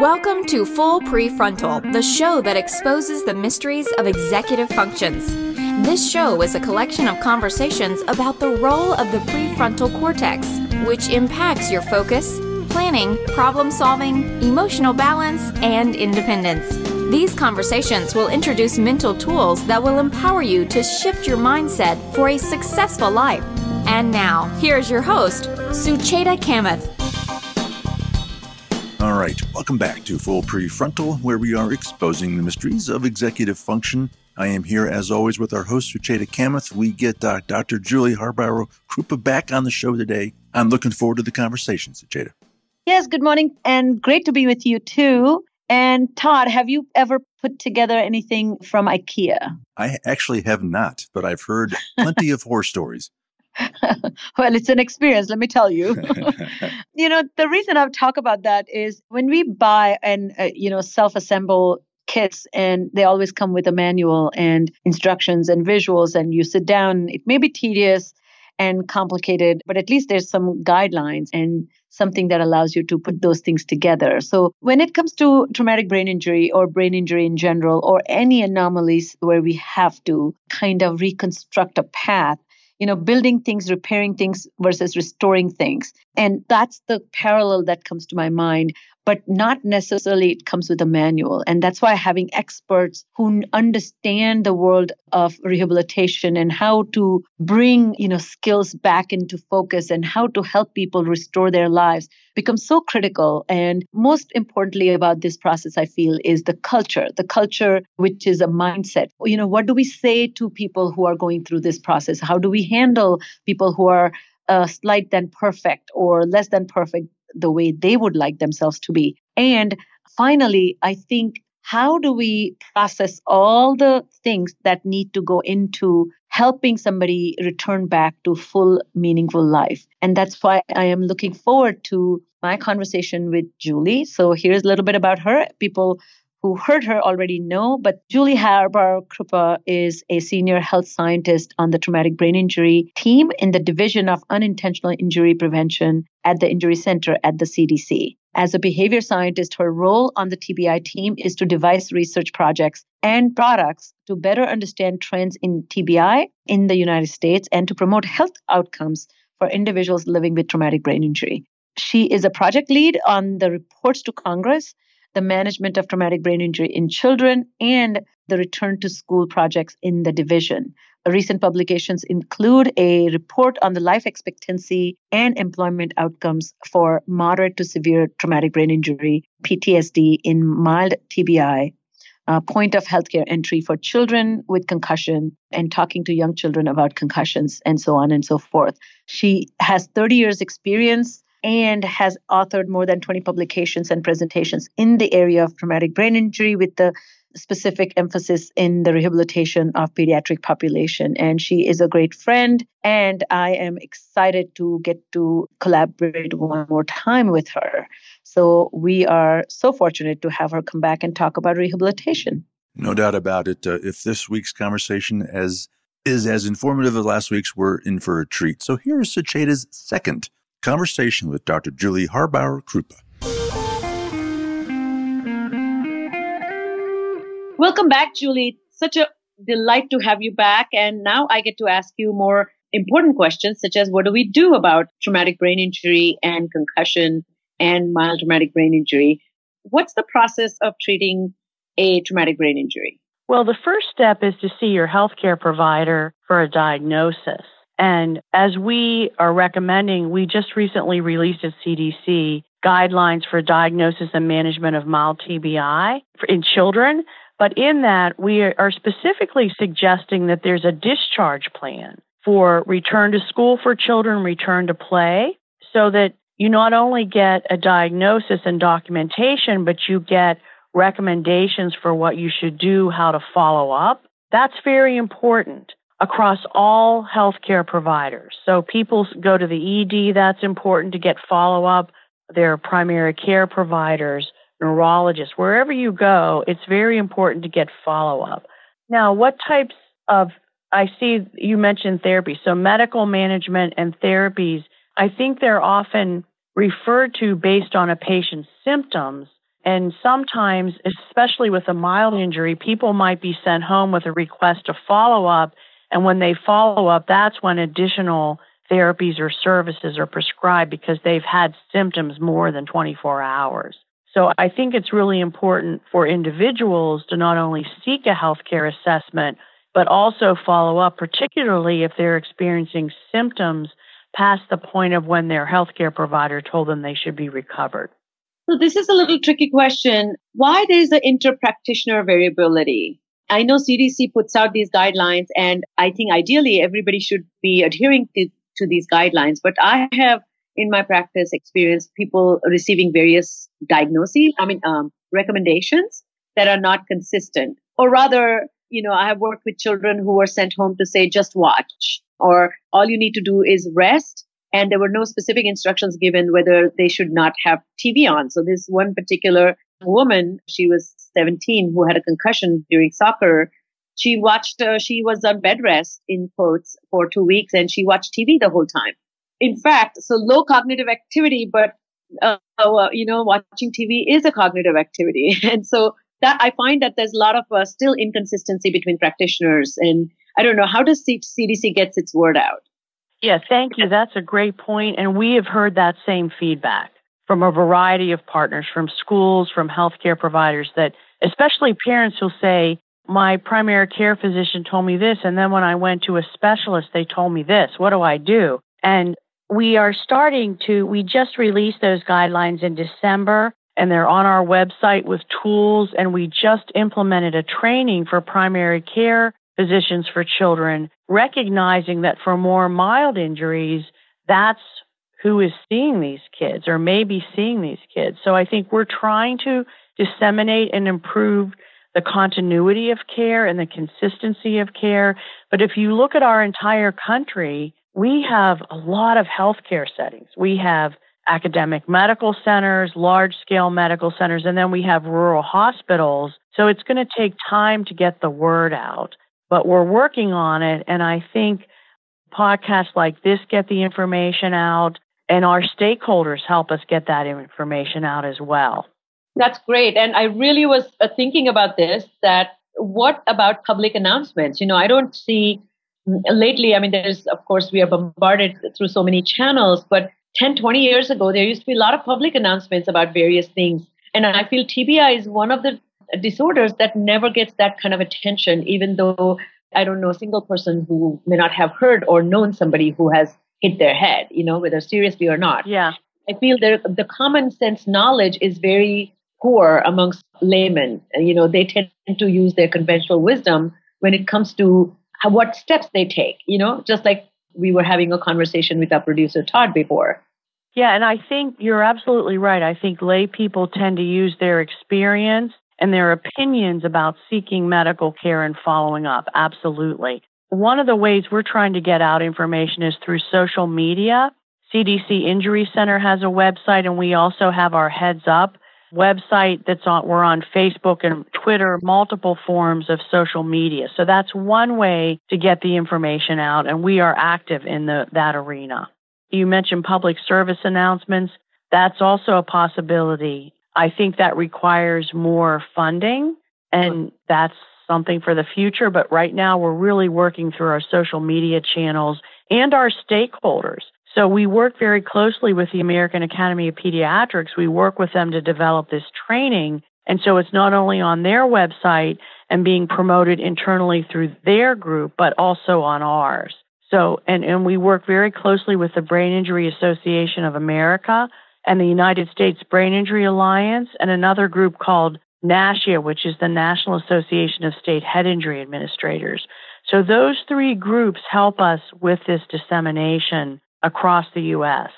Welcome to Full Prefrontal, the show that exposes the mysteries of executive functions. This show is a collection of conversations about the role of the prefrontal cortex, which impacts your focus, planning, problem solving, emotional balance, and independence. These conversations will introduce mental tools that will empower you to shift your mindset for a successful life. And now, here's your host, Sucheta Kamath. All right, welcome back to Full Prefrontal, where we are exposing the mysteries of executive function. I am here, as always, with our host, Sucheta Kamath. We get uh, Dr. Julie Haarbauer Krupa back on the show today. I'm looking forward to the conversation, Sucheta. Yes, good morning, and great to be with you too. And Todd, have you ever put together anything from IKEA? I actually have not, but I've heard plenty of horror stories. well, it's an experience, let me tell you. you know, the reason I talk about that is when we buy and, uh, you know, self assemble kits and they always come with a manual and instructions and visuals, and you sit down, it may be tedious and complicated, but at least there's some guidelines and something that allows you to put those things together. So when it comes to traumatic brain injury or brain injury in general, or any anomalies where we have to kind of reconstruct a path, you know, building things, repairing things versus restoring things. And that's the parallel that comes to my mind, but not necessarily it comes with a manual. And that's why having experts who understand the world of rehabilitation and how to bring, you know, skills back into focus and how to help people restore their lives becomes so critical. And most importantly about this process, I feel, is the culture, the culture, which is a mindset. You know, what do we say to people who are going through this process? How do we handle people who are uh, slight than perfect or less than perfect the way they would like themselves to be? And finally, I think how do we process all the things that need to go into helping somebody return back to full meaningful life? And that's why i am looking forward to my conversation with julie. So here's a little bit about her. People who heard her already know, but Julie Haarbauer Krupa is a senior health scientist on the traumatic brain injury team in the Division of Unintentional Injury Prevention at the Injury Center at the CDC. As a behavior scientist, her role on the TBI team is to devise research projects and products to better understand trends in TBI in the United States and to promote health outcomes for individuals living with traumatic brain injury. She is a project lead on the reports to Congress the management of traumatic brain injury in children, and the return to school projects in the division. Recent publications include a report on the life expectancy and employment outcomes for moderate to severe traumatic brain injury, PTSD, in mild TBI, uh, point of healthcare entry for children with concussion and talking to young children about concussions and so on and so forth. She has 30 years experience and has authored more than 20 publications and presentations in the area of traumatic brain injury with the specific emphasis in the rehabilitation of pediatric population. And she is a great friend and i am excited to get to collaborate one more time with her. So we are so fortunate to have her come back and talk about rehabilitation. No doubt about it. Uh, if this week's conversation as is as informative as last week's we're in for a treat. So here is Sucheta's second Conversation with Dr. Julie Haarbauer Krupa. Welcome back, Julie. Such a delight to have you back. And now I get to ask you more important questions, such as what do we do about traumatic brain injury and concussion and mild traumatic brain injury? What's the process of treating a traumatic brain injury? Well, the first step is to see your healthcare provider for a diagnosis. And as we are recommending, we just recently released at CDC guidelines for diagnosis and management of mild TBI in children. But in that, we are specifically suggesting that there's a discharge plan for return to school for children, return to play, so that you not only get a diagnosis and documentation, but you get recommendations for what you should do, how to follow up. That's very important across all healthcare providers. So people go to the ED, that's important to get follow up. Their primary care providers, neurologists, wherever you go, it's very important to get follow up. Now, what types of, I see you mentioned therapy. So medical management and therapies, I think they're often referred to based on a patient's symptoms And sometimes, especially with a mild injury, people might be sent home with a request to follow up. And when they follow up, that's when additional therapies or services are prescribed because they've had symptoms more than 24 hours. So I think it's really important for individuals to not only seek a healthcare assessment, but also follow up, particularly if they're experiencing symptoms past the point of when their healthcare provider told them they should be recovered. So this is a little tricky question. Why there's the inter-practitioner variability? I know CDC puts out these guidelines and I think ideally everybody should be adhering to, to these guidelines, but I have in my practice experienced people receiving various diagnoses, I mean, um, recommendations that are not consistent. Or rather, you know, I have worked with children who were sent home to say, just watch, or all you need to do is rest. And there were no specific instructions given whether they should not have TV on. So this one particular woman, she was 17, who had a concussion during soccer. She watched, uh, she was on bed rest in quotes for two weeks and she watched TV the whole time in fact, so low cognitive activity, but uh, uh, you know, watching TV is a cognitive activity, and so that I find that there's a lot of uh, still inconsistency between practitioners, and I don't know how does CDC gets its word out. Yeah, thank you. That's a great point, and we have heard that same feedback from a variety of partners, from schools, from healthcare providers, that especially parents who'll say, my primary care physician told me this, and then when I went to a specialist, they told me this. What do I do? And we are starting to, we just released those guidelines in December and they're on our website with tools. And we just implemented a training for primary care physicians for children, recognizing that for more mild injuries, that's who is seeing these kids or maybe seeing these kids. So I think we're trying to disseminate and improve the continuity of care and the consistency of care. But if you look at our entire country, we have a lot of healthcare settings. We have academic medical centers, large scale medical centers, and then we have rural hospitals. So it's going to take time to get the word out, but we're working on it. And I think podcasts like this get the information out, and our stakeholders help us get that information out as well. That's great. And I really was uh, thinking about this that what about public announcements? You know, I don't see lately, I mean, there's, of course, we are bombarded through so many channels, but 10, 20 years ago, there used to be a lot of public announcements about various things. And I feel TBI is one of the disorders that never gets that kind of attention, even though I don't know a single person who may not have heard or known somebody who has hit their head, you know, whether seriously or not. Yeah. I feel that the common sense knowledge is very poor amongst laymen. You know, they tend to use their conventional wisdom when it comes to what steps they take, you know, just like we were having a conversation with our producer Todd before. Yeah, and I think you're absolutely right. I think lay people tend to use their experience and their opinions about seeking medical care and following up. Absolutely. One of the ways we're trying to get out information is through social media. CDC Injury Center has a website, and we also have our Heads Up website that's on we're on Facebook and Twitter, multiple forms of social media. So that's one way to get the information out and we are active in the that arena. You mentioned public service announcements. That's also a possibility. I think that requires more funding and that's something for the future, but right now we're really working through our social media channels and our stakeholders so we work very closely with the American Academy of Pediatrics. We work with them to develop this training. And so it's not only on their website and being promoted internally through their group, but also on ours. So, and, and we work very closely with the Brain Injury Association of America and the United States Brain Injury Alliance and another group called NASHIA, which is the National Association of State Head Injury Administrators. So those three groups help us with this dissemination across the U.S.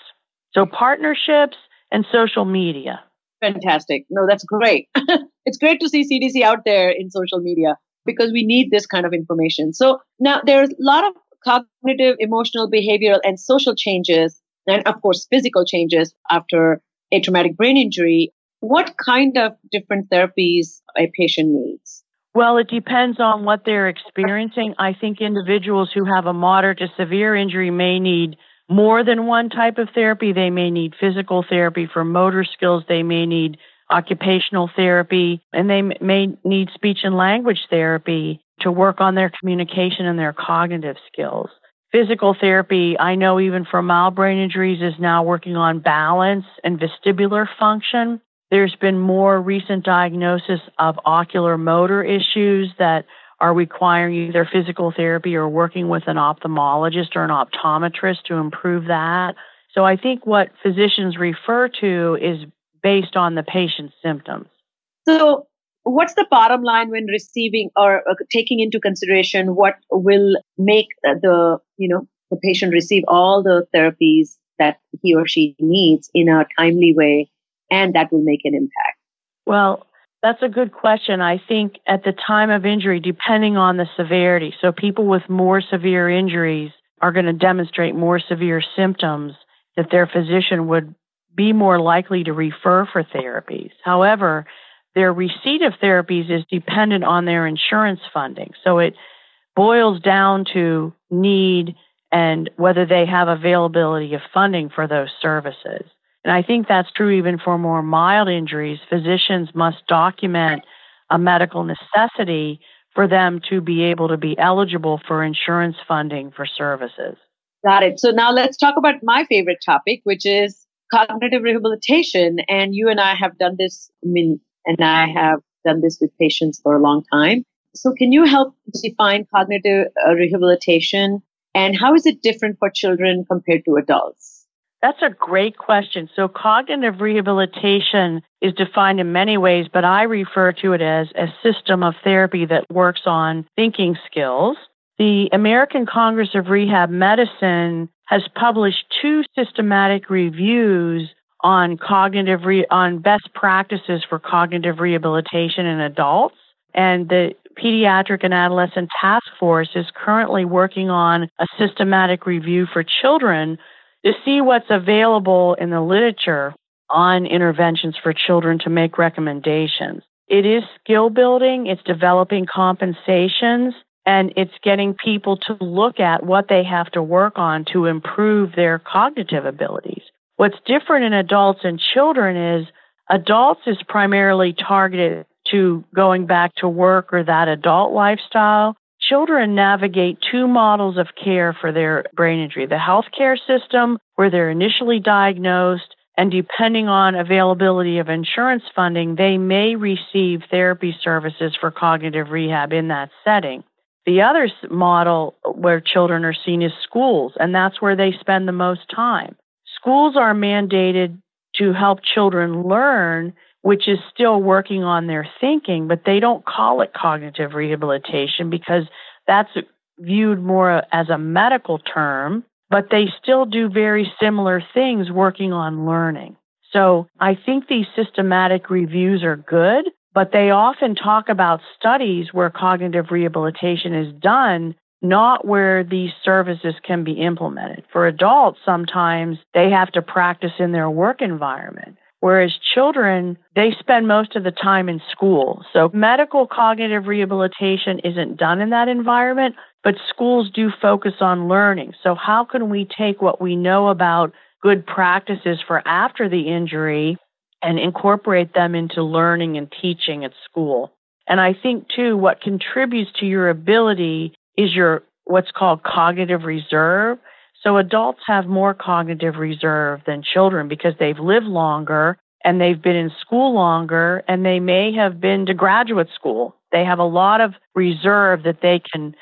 So partnerships and social media. Fantastic. No, that's great. it's great to see CDC out there in social media because we need this kind of information. So now there's a lot of cognitive, emotional, behavioral, and social changes, and of course, physical changes after a traumatic brain injury. What kind of different therapies a patient needs? Well, it depends on what they're experiencing. I think individuals who have a moderate to severe injury may need more than one type of therapy. They may need physical therapy for motor skills. They may need occupational therapy, and they may need speech and language therapy to work on their communication and their cognitive skills. Physical therapy, I know even for mild brain injuries, is now working on balance and vestibular function. There's been more recent diagnosis of ocular motor issues that are requiring either physical therapy or working with an ophthalmologist or an optometrist to improve that. So I think what physicians refer to is based on the patient's symptoms. So, what's the bottom line when receiving or uh, taking into consideration what will make the you know the patient receive all the therapies that he or she needs in a timely way, and that will make an impact? Well, that's a good question. I think at the time of injury, depending on the severity, so people with more severe injuries are going to demonstrate more severe symptoms that their physician would be more likely to refer for therapies. However, their receipt of therapies is dependent on their insurance funding. So it boils down to need and whether they have availability of funding for those services. And I think that's true even for more mild injuries. Physicians must document a medical necessity for them to be able to be eligible for insurance funding for services. Got it. So now let's talk about my favorite topic, which is cognitive rehabilitation. And you and I have done this, I mean, and I have done this with patients for a long time. So can you help define cognitive uh, rehabilitation and how is it different for children compared to adults? That's a great question. So cognitive rehabilitation is defined in many ways, but I refer to it as a system of therapy that works on thinking skills the American Congress of Rehab Medicine has published two systematic reviews on cognitive re- on best practices for cognitive rehabilitation in adults and the Pediatric and Adolescent Task Force is currently working on a systematic review for children to see what's available in the literature on interventions for children to make recommendations. It is skill building, it's developing compensations, and it's getting people to look at what they have to work on to improve their cognitive abilities. What's different in adults and children is adults is primarily targeted to going back to work or that adult lifestyle. Children navigate two models of care for their brain injury the healthcare system, where they're initially diagnosed, and depending on availability of insurance funding, they may receive therapy services for cognitive rehab in that setting. The other model where children are seen is schools, and that's where they spend the most time. Schools are mandated to help children learn, which is still working on their thinking, but they don't call it cognitive rehabilitation because that's viewed more as a medical term, but they still do very similar things working on learning. So I think these systematic reviews are good, but they often talk about studies where cognitive rehabilitation is done, not where these services can be implemented. For adults, sometimes they have to practice in their work environment. Whereas children, they spend most of the time in school. So medical cognitive rehabilitation isn't done in that environment, but schools do focus on learning. So how can we take what we know about good practices for after the injury and incorporate them into learning and teaching at school. And I think too, what contributes to your ability is your what's called cognitive reserve. So adults have more cognitive reserve than children because they've lived longer and they've been in school longer and they may have been to graduate school. They have a lot of reserve that they can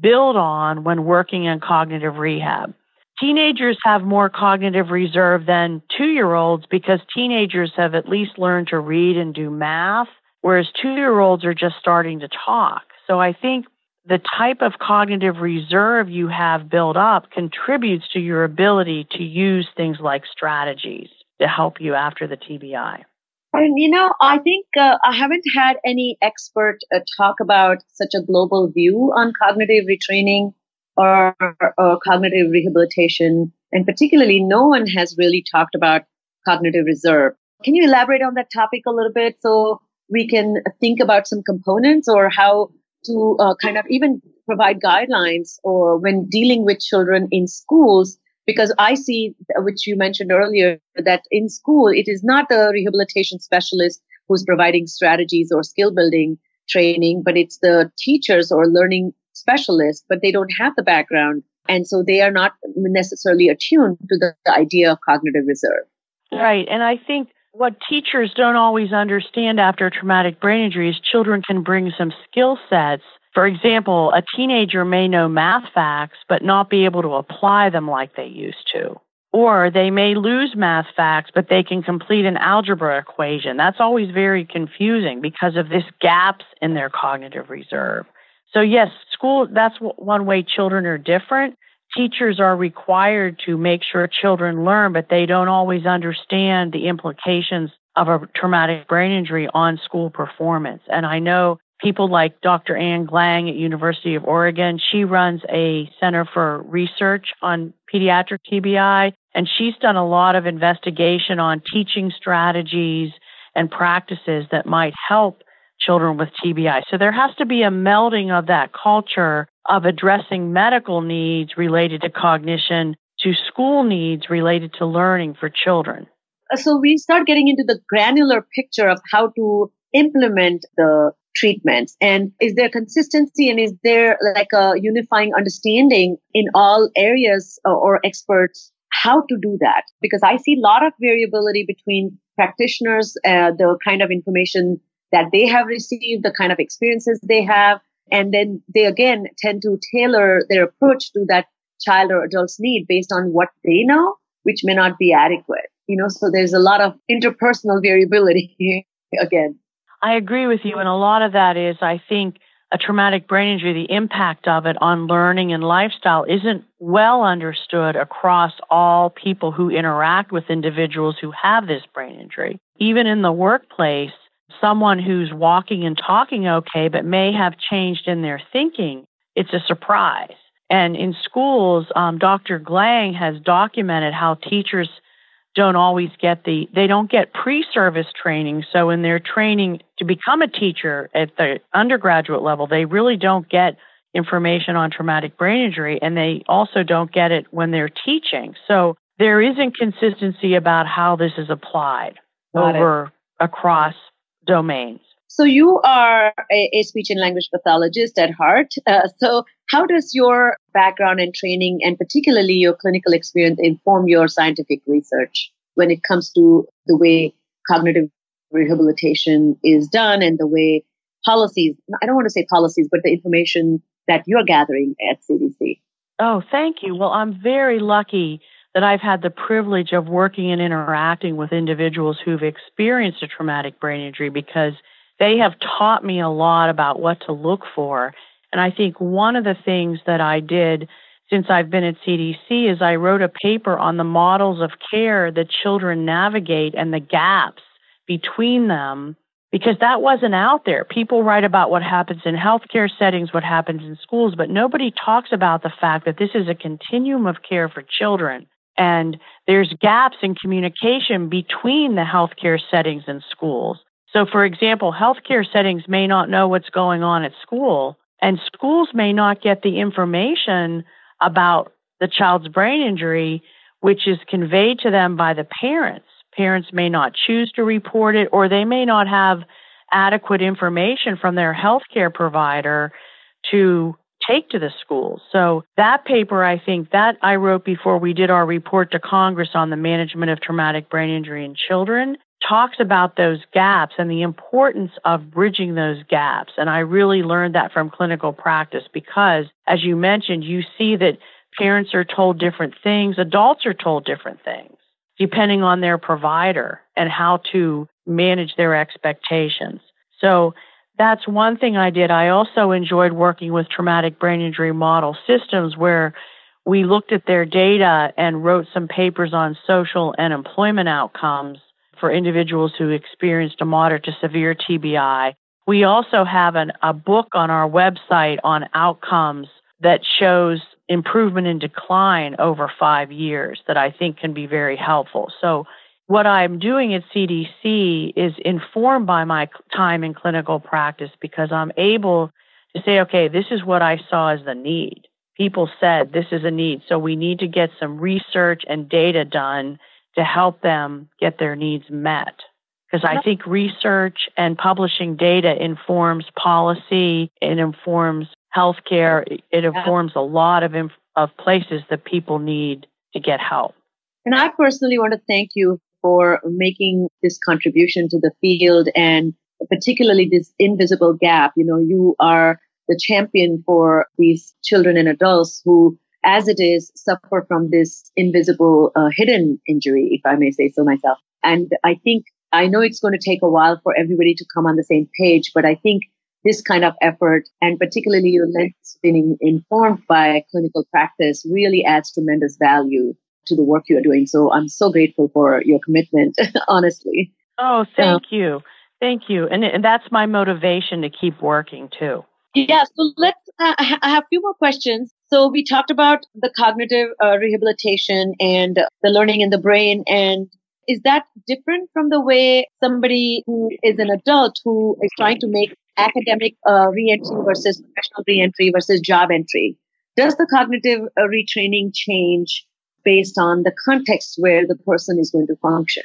build on when working in cognitive rehab. Teenagers have more cognitive reserve than two year olds because teenagers have at least learned to read and do math, whereas two year olds are just starting to talk. So I think the type of cognitive reserve you have built up contributes to your ability to use things like strategies to help you after the TBI. And you know, I think uh, I haven't had any expert uh, talk about such a global view on cognitive retraining or, or cognitive rehabilitation. And particularly, no one has really talked about cognitive reserve. Can you elaborate on that topic a little bit so we can think about some components or how to uh, kind of even provide guidelines or when dealing with children in schools? Because I see, which you mentioned earlier, that in school, it is not the rehabilitation specialist who's providing strategies or skill building training, but it's the teachers or learning specialists, but they don't have the background. And so they are not necessarily attuned to the, the idea of cognitive reserve. Right. And I think what teachers don't always understand after traumatic brain injury is children can bring some skill sets. For example, a teenager may know math facts, but not be able to apply them like they used to. Or they may lose math facts, but they can complete an algebra equation. That's always very confusing because of this gaps in their cognitive reserve. So yes, school, that's one way children are different. Teachers are required to make sure children learn, but they don't always understand the implications of a traumatic brain injury on school performance. And I know people like Dr. Ann Glang at University of Oregon. She runs a center for research on pediatric TBI, and she's done a lot of investigation on teaching strategies and practices that might help children with TBI. So there has to be a melding of that culture of addressing medical needs related to cognition to school needs related to learning for children. So we start getting into the granular picture of how to implement the treatments and is there consistency and is there like a unifying understanding in all areas or experts how to do that because i see a lot of variability between practitioners uh, the kind of information that they have received the kind of experiences they have and then they again tend to tailor their approach to that child or adult's need based on what they know which may not be adequate you know so there's a lot of interpersonal variability again I agree with you. And a lot of that is, I think, a traumatic brain injury, the impact of it on learning and lifestyle isn't well understood across all people who interact with individuals who have this brain injury. Even in the workplace, someone who's walking and talking okay, but may have changed in their thinking, it's a surprise. And in schools, um, Dr. Glang has documented how teachers don't always get the they don't get pre-service training so in their training to become a teacher at the undergraduate level they really don't get information on traumatic brain injury and they also don't get it when they're teaching so there is inconsistency about how this is applied Got over it. across domains so you are a, a, speech and language pathologist at heart. Uh, so how does your background and training and particularly your clinical experience inform your scientific research when it comes to the way cognitive rehabilitation is done and the way policies, I don't want to say policies, but the information that you're gathering at CDC? Oh, thank you. Well, I'm very lucky that I've had the privilege of working and interacting with individuals who've experienced a traumatic brain injury because – they have taught me a lot about what to look for. And I think one of the things that I did since I've been at CDC is I wrote a paper on the models of care that children navigate and the gaps between them because that wasn't out there. People write about what happens in healthcare settings, what happens in schools, but nobody talks about the fact that this is a continuum of care for children. And there's gaps in communication between the healthcare settings and schools. So, for example, healthcare settings may not know what's going on at school, and schools may not get the information about the child's brain injury, which is conveyed to them by the parents. Parents may not choose to report it, or they may not have adequate information from their healthcare provider to take to the schools. So that paper, I think that I wrote before we did our report to Congress on the management of traumatic brain injury in children talks about those gaps and the importance of bridging those gaps. And I really learned that from clinical practice because, as you mentioned, you see that parents are told different things, adults are told different things, depending on their provider and how to manage their expectations. So that's one thing I did. I also enjoyed working with traumatic brain injury model systems where we looked at their data and wrote some papers on social and employment outcomes for individuals who experienced a moderate to severe TBI. We also have an, a book on our website on outcomes that shows improvement and decline over five years that I think can be very helpful. So, what I'm doing at CDC is informed by my time in clinical practice because I'm able to say, okay, this is what I saw as the need. People said this is a need. So, we need to get some research and data done to help them get their needs met. because I think research and publishing data informs policy, it informs healthcare, it informs a lot of inf- of places that people need to get help. And I personally want to thank you for making this contribution to the field and particularly this invisible gap. You know, you are the champion for these children and adults who, as it is, suffer from this invisible uh, hidden injury, if I may say so myself. And I think I know it's going to take a while for everybody to come on the same page, but I think this kind of effort, and particularly your lens being informed by clinical practice, really adds tremendous value to the work you're doing. So I'm so grateful for your commitment, honestly. Oh, thank you. Thank you. And, and that's my motivation to keep working too. Yeah, so let's, uh, I have a few more questions. So we talked about the cognitive uh, rehabilitation and the learning in the brain and is that different from the way somebody who is an adult who is trying to make academic uh, reentry versus professional reentry versus job entry? Does the cognitive uh, retraining change based on the context where the person is going to function?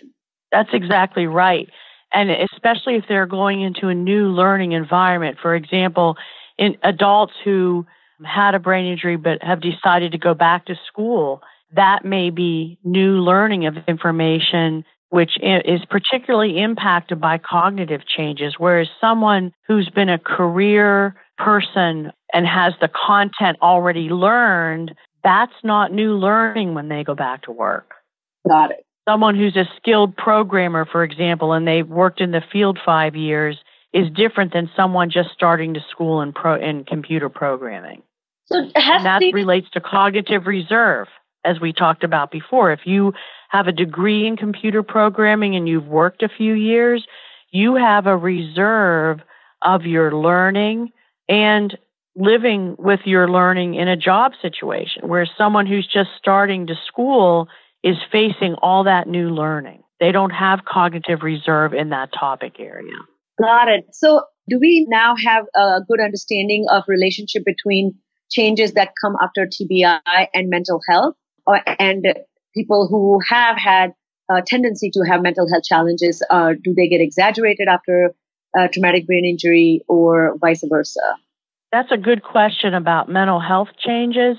That's exactly right. And especially if they're going into a new learning environment. For example, in adults who had a brain injury but have decided to go back to school that may be new learning of information which is particularly impacted by cognitive changes, whereas someone who's been a career person and has the content already learned, that's not new learning when they go back to work. Got it. Someone who's a skilled programmer, for example, and they've worked in the field five years, is different than someone just starting to school in, pro, in computer programming. So and that the- relates to cognitive reserve as we talked about before. If you have a degree in computer programming and you've worked a few years, you have a reserve of your learning and living with your learning in a job situation, where someone who's just starting to school is facing all that new learning. They don't have cognitive reserve in that topic area. Got it. So, do we now have a good understanding of relationship between changes that come after TBI and mental health? or, and people who have had a tendency to have mental health challenges, uh, do they get exaggerated after traumatic brain injury or vice versa? That's a good question about mental health changes.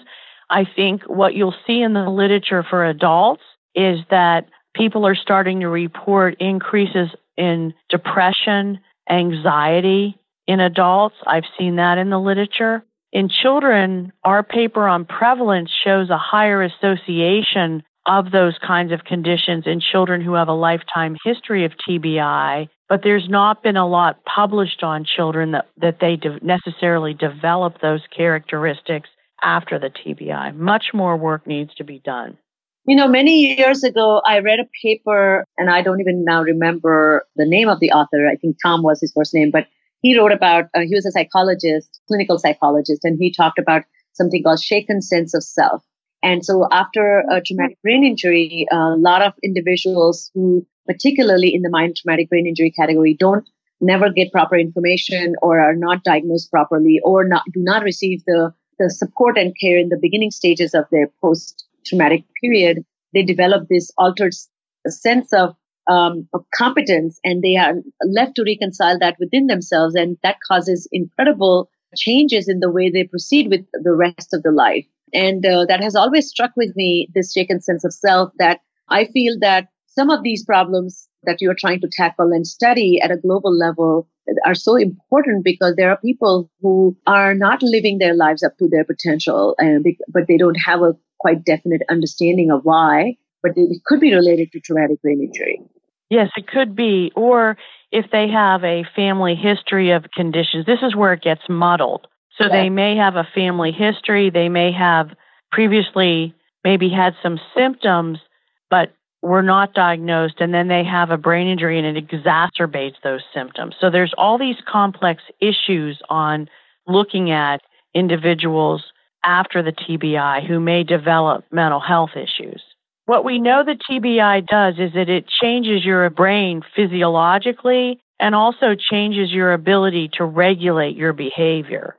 I think what you'll see in the literature for adults is that people are starting to report increases in depression, anxiety in adults. I've seen that in the literature. In children, our paper on prevalence shows a higher association of those kinds of conditions in children who have a lifetime history of TBI, but there's not been a lot published on children that, that they de- necessarily develop those characteristics after the TBI. Much more work needs to be done. You know, many years ago, I read a paper, and I don't even now remember the name of the author. I think Tom was his first name, but he wrote about, uh, he was a psychologist, clinical psychologist, and he talked about something called shaken sense of self. And so after a traumatic brain injury, a lot of individuals who, particularly in the mind traumatic brain injury category, don't never get proper information or are not diagnosed properly or not, do not receive the, the support and care in the beginning stages of their post traumatic period, they develop this altered sense of um, of competence and they are left to reconcile that within themselves. And that causes incredible changes in the way they proceed with the rest of the life. And uh, that has always struck with me this shaken sense of self that I feel that some of these problems that you're trying to tackle and study at a global level are so important because there are people who are not living their lives up to their potential, and, but they don't have a quite definite understanding of why, but it could be related to traumatic brain injury. Yes, it could be. Or if they have a family history of conditions, this is where it gets muddled. So they may have a family history, they may have previously maybe had some symptoms, but were not diagnosed, and then they have a brain injury and it exacerbates those symptoms. So there's all these complex issues on looking at individuals after the TBI who may develop mental health issues. What we know the TBI does is that it changes your brain physiologically and also changes your ability to regulate your behavior.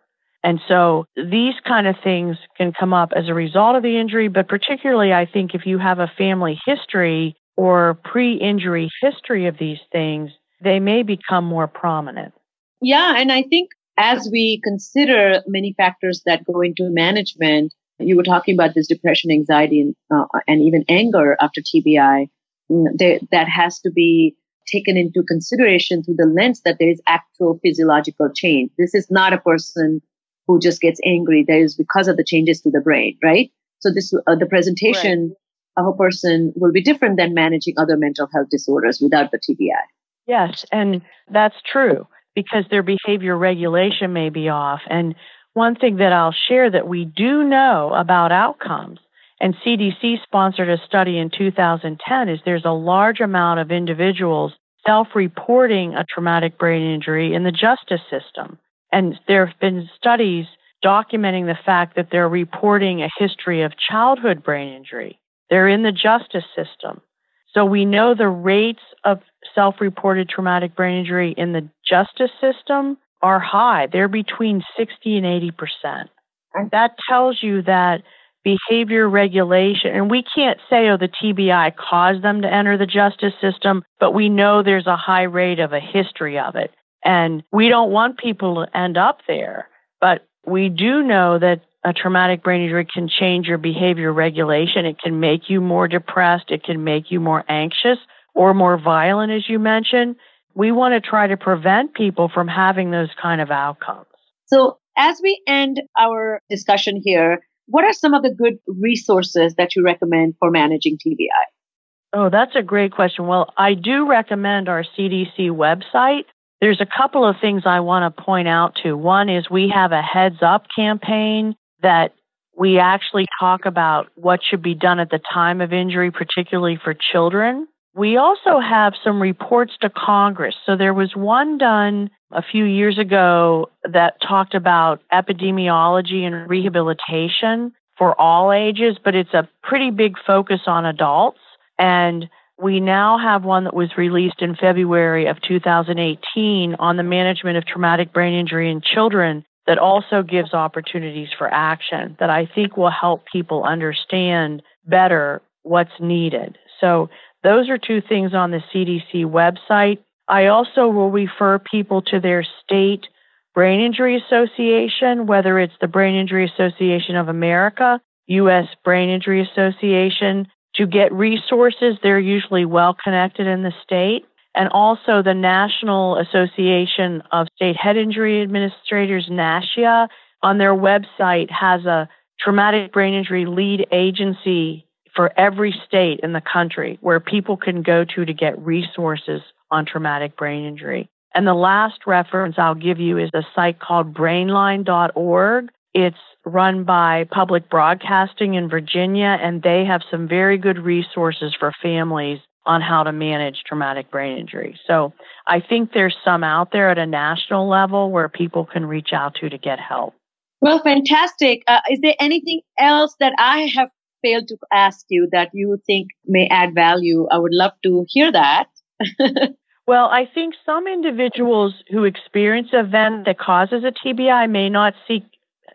And so these kind of things can come up as a result of the injury, but particularly I think if you have a family history or pre injury history of these things, they may become more prominent. Yeah, and I think as we consider many factors that go into management, you were talking about this depression, anxiety, and, uh, and even anger after TBI. Mm, there, that has to be taken into consideration through the lens that there is actual physiological change. This is not a person who just gets angry. That is because of the changes to the brain, right? So this, uh, the presentation right. of a person will be different than managing other mental health disorders without the TBI. Yes, and that's true because their behavior regulation may be off. And one thing that I'll share that we do know about outcomes, and CDC sponsored a study in 2010, is there's a large amount of individuals self reporting a traumatic brain injury in the justice system. And there have been studies documenting the fact that they're reporting a history of childhood brain injury. They're in the justice system. So we know the rates of self reported traumatic brain injury in the justice system are high. They're between 60 and 80%. And that tells you that behavior regulation, and we can't say, oh, the TBI caused them to enter the justice system, but we know there's a high rate of a history of it. And we don't want people to end up there, but we do know that a traumatic brain injury can change your behavior regulation. It can make you more depressed. It can make you more anxious or more violent, as you mentioned we want to try to prevent people from having those kind of outcomes. So, as we end our discussion here, what are some of the good resources that you recommend for managing TBI? Oh, that's a great question. Well, I do recommend our CDC website. There's a couple of things I want to point out to. One is we have a heads up campaign that we actually talk about what should be done at the time of injury, particularly for children. We also have some reports to Congress. So there was one done a few years ago that talked about epidemiology and rehabilitation for all ages, but it's a pretty big focus on adults. And we now have one that was released in February of 2018 on the management of traumatic brain injury in children that also gives opportunities for action that I think will help people understand better what's needed. So those are two things on the CDC website. I also will refer people to their state brain injury association, whether it's the Brain Injury Association of America, U.S. Brain Injury Association, to get resources. They're usually well connected in the state. And also the National Association of State Head Injury Administrators, NASHIA, on their website has a traumatic brain injury lead agency for every state in the country where people can go to to get resources on traumatic brain injury. And the last reference I'll give you is a site called brainline.org. It's run by public broadcasting in Virginia, and they have some very good resources for families on how to manage traumatic brain injury. So I think there's some out there at a national level where people can reach out to to get help. Well, fantastic. Uh, is there anything else that I have failed to ask you that you think may add value, I would love to hear that. well, I think some individuals who experience an event that causes a TBI may not seek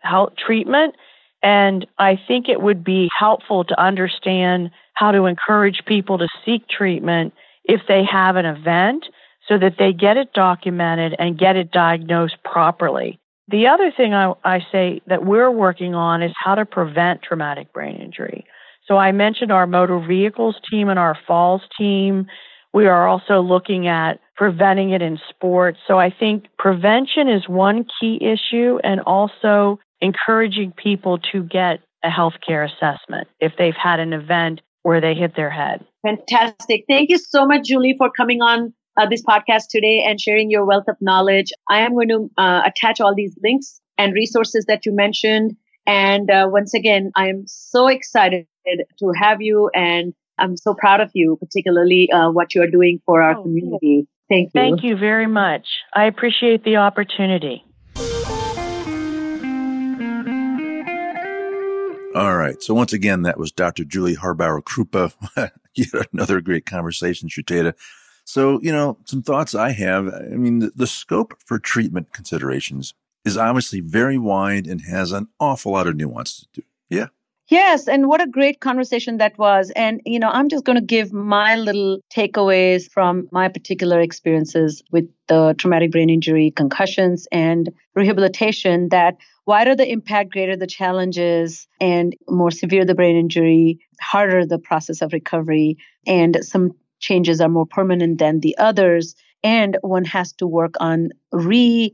health treatment. And I think it would be helpful to understand how to encourage people to seek treatment if they have an event so that they get it documented and get it diagnosed properly. The other thing I, I, say that we're working on is how to prevent traumatic brain injury. So I mentioned our motor vehicles team and our falls team. We are also looking at preventing it in sports. So I think prevention is one key issue and also encouraging people to get a healthcare assessment if they've had an event where they hit their head. Fantastic. Thank you so much, Julie, for coming on uh, this podcast today and sharing your wealth of knowledge. I am going to uh, attach all these links and resources that you mentioned. And uh, once again, I am so excited to have you, and I'm so proud of you, particularly uh, what you are doing for our oh, community. Thank you. Thank you very much. I appreciate the opportunity. All right. So once again, that was Dr. Julie Haarbauer Krupa. Yet another great conversation, Sucheta. So, you know, some thoughts I have. I mean, the, the, scope for treatment considerations is obviously very wide and has an awful lot of nuance to do. Yeah, Yes, and what a great conversation that was. And, you know, I'm just going to give my little takeaways from my particular experiences with the traumatic brain injury, concussions, and rehabilitation that wider the impact, greater the challenges, and more severe the brain injury, harder the process of recovery, and some changes are more permanent than the others. And one has to work on re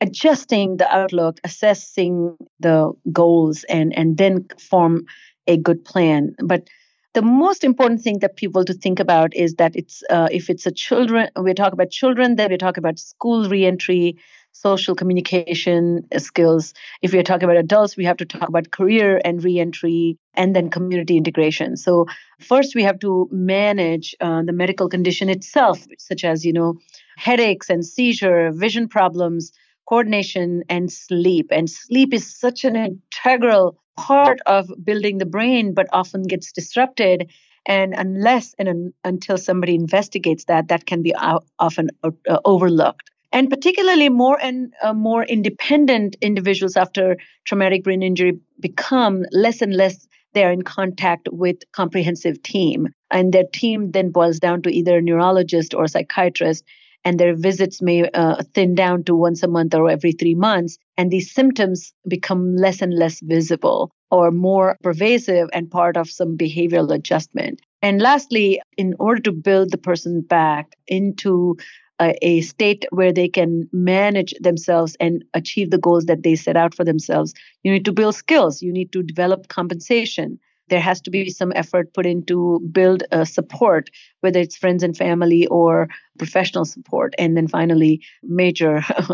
adjusting the outlook, assessing the goals, and, and then form a good plan. But the most important thing that people to think about is that it's uh, if it's a children we talk about children then we talk about school reentry social communication skills if we're talking about adults we have to talk about career and reentry and then community integration so first we have to manage uh, the medical condition itself such as you know headaches and seizure vision problems coordination and sleep. And sleep is such an integral part of building the brain, but often gets disrupted. And unless and un, until somebody investigates that, that can be often uh, overlooked. And particularly, more and uh, more independent individuals after traumatic brain injury become less and less they're in contact with comprehensive team and their team then boils down to either a neurologist or a psychiatrist and their visits may uh, thin down to once a month or every three months. And these symptoms become less and less visible or more pervasive and part of some behavioral adjustment. And lastly, in order to build the person back into a, a, state where they can manage themselves and achieve the goals that they set out for themselves, you need to build skills, you need to develop compensation there has to be some effort put into build uh, support whether it's friends and family or professional support. And then finally major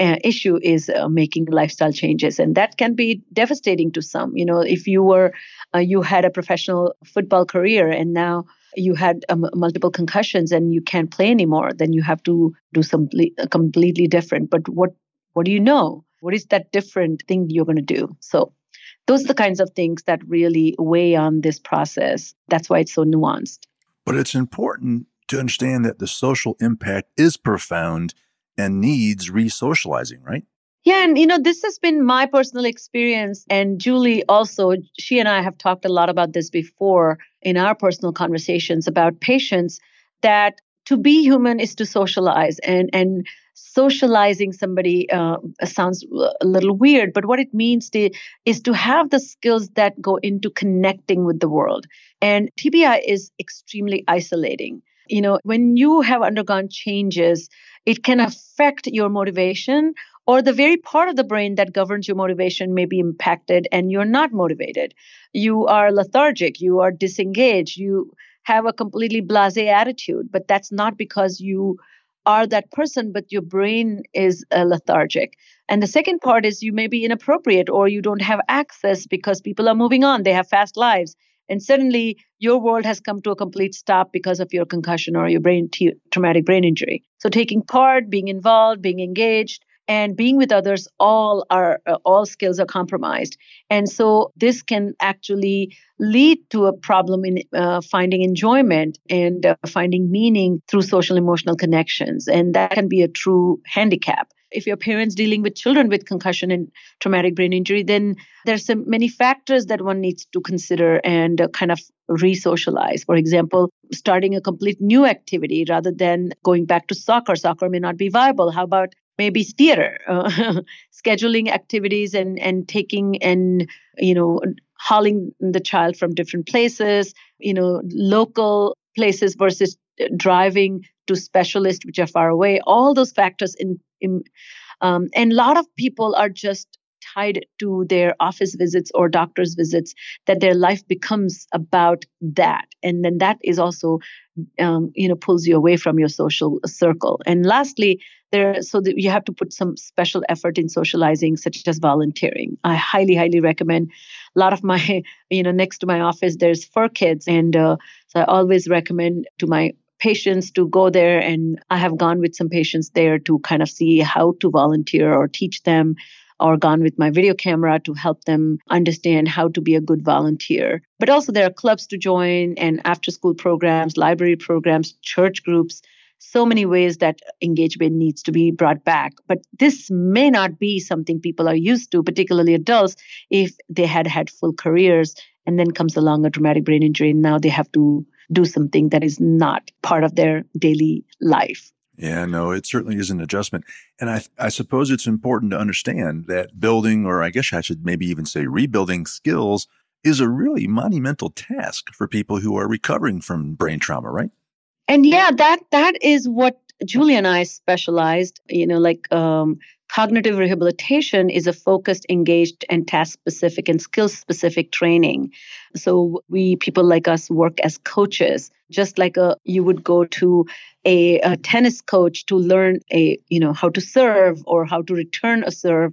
uh, issue is uh, making lifestyle changes. And that can be devastating to some. You know if you were uh, you had a professional football career and now you had um, multiple concussions and you can't play anymore then you have to do something completely different. But what what do you know? What is that different thing you're going to do? So those are the kinds of things that really weigh on this process. That's why it's so nuanced. But it's important to understand that the social impact is profound and needs re socializing, right? Yeah, and you know, this has been my personal experience. And Julie also, she and I have talked a lot about this before in our personal conversations about patients that to be human is to socialize and and socializing somebody uh, sounds a little weird but what it means to, is to have the skills that go into connecting with the world. And tbi is extremely isolating. You know when you have undergone changes it can affect your motivation or the very part of the brain that governs your motivation may be impacted and you're not motivated. You are lethargic you are disengaged you have a completely blase attitude but that's not because you are that person, but your brain is uh, lethargic. And the second part is you may be inappropriate or you don't have access because people are moving on, they have fast lives. And suddenly your world has come to a complete stop because of your concussion or your brain t- traumatic brain injury. So taking part, being involved, being engaged, and being with others all are uh, all skills are compromised. And so this can actually lead to a problem in uh, finding enjoyment and uh, finding meaning through social emotional connections. And that can be a true handicap. If your parents dealing with children with concussion and traumatic brain injury then there's so many factors that one needs to consider and uh, kind of re-socialize. For example starting a complete new activity rather than going back to soccer. Soccer may not be viable. How about maybe theater uh, scheduling activities and and taking and you know hauling the child from different places you know local places versus driving to specialists which are far away. All those factors in, in um, and a lot of people are just tied to their office visits or doctor's visits that their life becomes about that. And then that is also um, you know pulls you away from your social circle. And lastly there so that you have to put some special effort in socializing such as volunteering. I highly highly recommend a lot of my you know next to my office there's Furkids. And uh, so i always recommend to my patients to go there. And i have gone with some patients there to kind of see how to volunteer or teach them or gone with my video camera to help them understand how to be a good volunteer. But also, there are clubs to join and after school programs, library programs, church groups. so many ways that engagement needs to be brought back. But this may not be something people are used to, particularly adults, if they had had full careers and then comes along a traumatic brain injury and now they have to do something that is not part of their daily life. Yeah, no, it certainly is an adjustment. And I, I suppose it's important to understand that building, or I guess I should maybe even say rebuilding skills, is a really monumental task for people who are recovering from brain trauma, right? And yeah, that that is what Julie and I specialized. You know, like um, cognitive rehabilitation is a focused, engaged, and task specific and skill specific training. So we people like us work as coaches, just like a you would go to a, a tennis coach to learn a you know how to serve or how to return a serve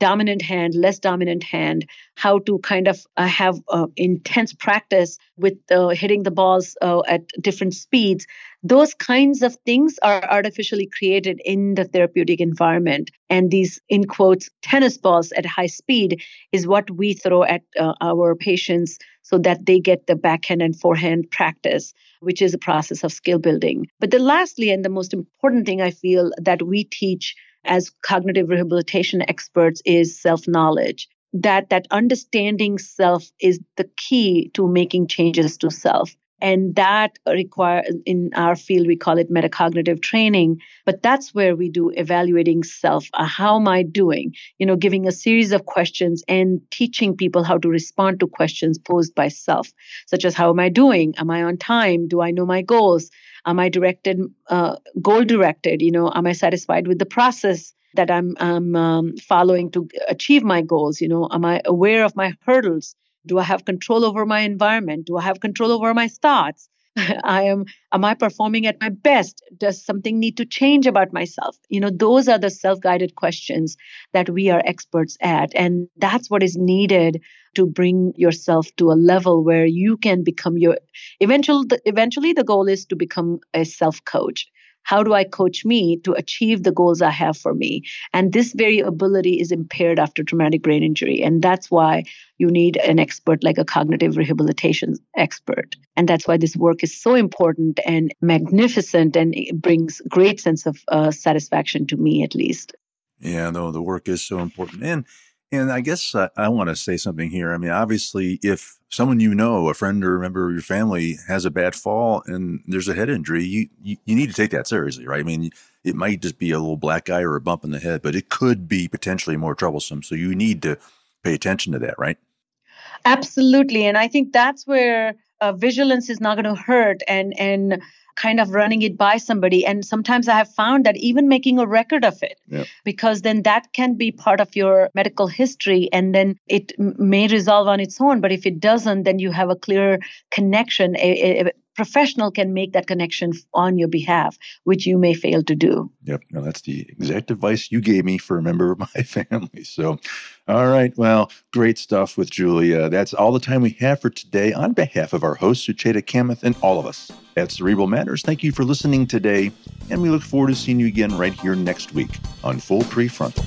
dominant hand, less dominant hand, how to kind of uh, have uh, intense practice with uh, hitting the balls uh, at different speeds. Those kinds of things are artificially created in the therapeutic environment. And these, in quotes, tennis balls at high speed is what we throw at uh, our patients so that they get the backhand and forehand practice, which is a process of skill building. But the lastly, and the most important thing I feel that we teach as cognitive rehabilitation experts is self-knowledge. That that understanding self is the key to making changes to self and that require in our field we call it metacognitive training. But that's where we do evaluating self. Uh, how am i doing? You know giving a series of questions and teaching people how to respond to questions posed by self such as how am i doing? Am i on time? Do i know my goals? Am i directed uh, goal directed? You know am i satisfied with the process that i'm, I'm um, following to achieve my goals? You know am i aware of my hurdles do i have control over my environment? Do i have control over my thoughts? I am am i performing at my best? Does something need to change about myself? You know those are the self-guided questions that we are experts at and that's what is needed to bring yourself to a level where you can become your eventual eventually the goal is to become a self coach how do I coach me to achieve the goals I have for me? And this very ability is impaired after traumatic brain injury. And that's why you need an expert like a cognitive rehabilitation expert. And that's why this work is so important and magnificent and it brings great sense of uh, satisfaction to me, at least. Yeah, no, the work is so important. And and I guess I, I want to say something here. I mean, obviously, if someone you know, a friend or a member of your family, has a bad fall and there's a head injury, you, you, you need to take that seriously, right? I mean, it might just be a little black eye or a bump in the head, but it could be potentially more troublesome. So you need to pay attention to that, right? Absolutely, and I think that's where uh, vigilance is not going to hurt, and and kind of running it by somebody. And sometimes I have found that even making a record of it, yeah. because then that can be part of your medical history and then it may resolve on its own. But if it doesn't, then you have a clear connection. A, a, professional can make that connection on your behalf, which you may fail to do. Yep. No, that's the exact advice you gave me for a member of my family. So, all right. Well, great stuff with Julia. That's all the time we have for today. On behalf of our host, Sucheta Kamath, and all of us at Cerebral Matters, thank you for listening today. And we look forward to seeing you again right here next week on Full Prefrontal.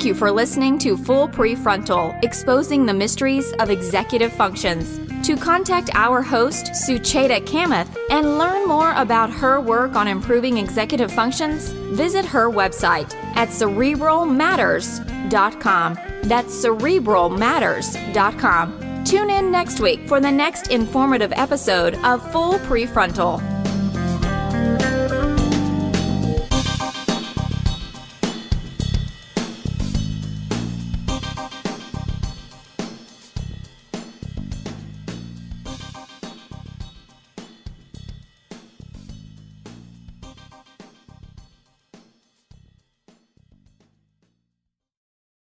Thank you for listening to Full Prefrontal, exposing the mysteries of executive functions. To contact our host, Sucheta Kamath, and learn more about her work on improving executive functions, visit her website at cerebralmatters.com. That's cerebralmatters.com. Tune in next week for the next informative episode of Full Prefrontal.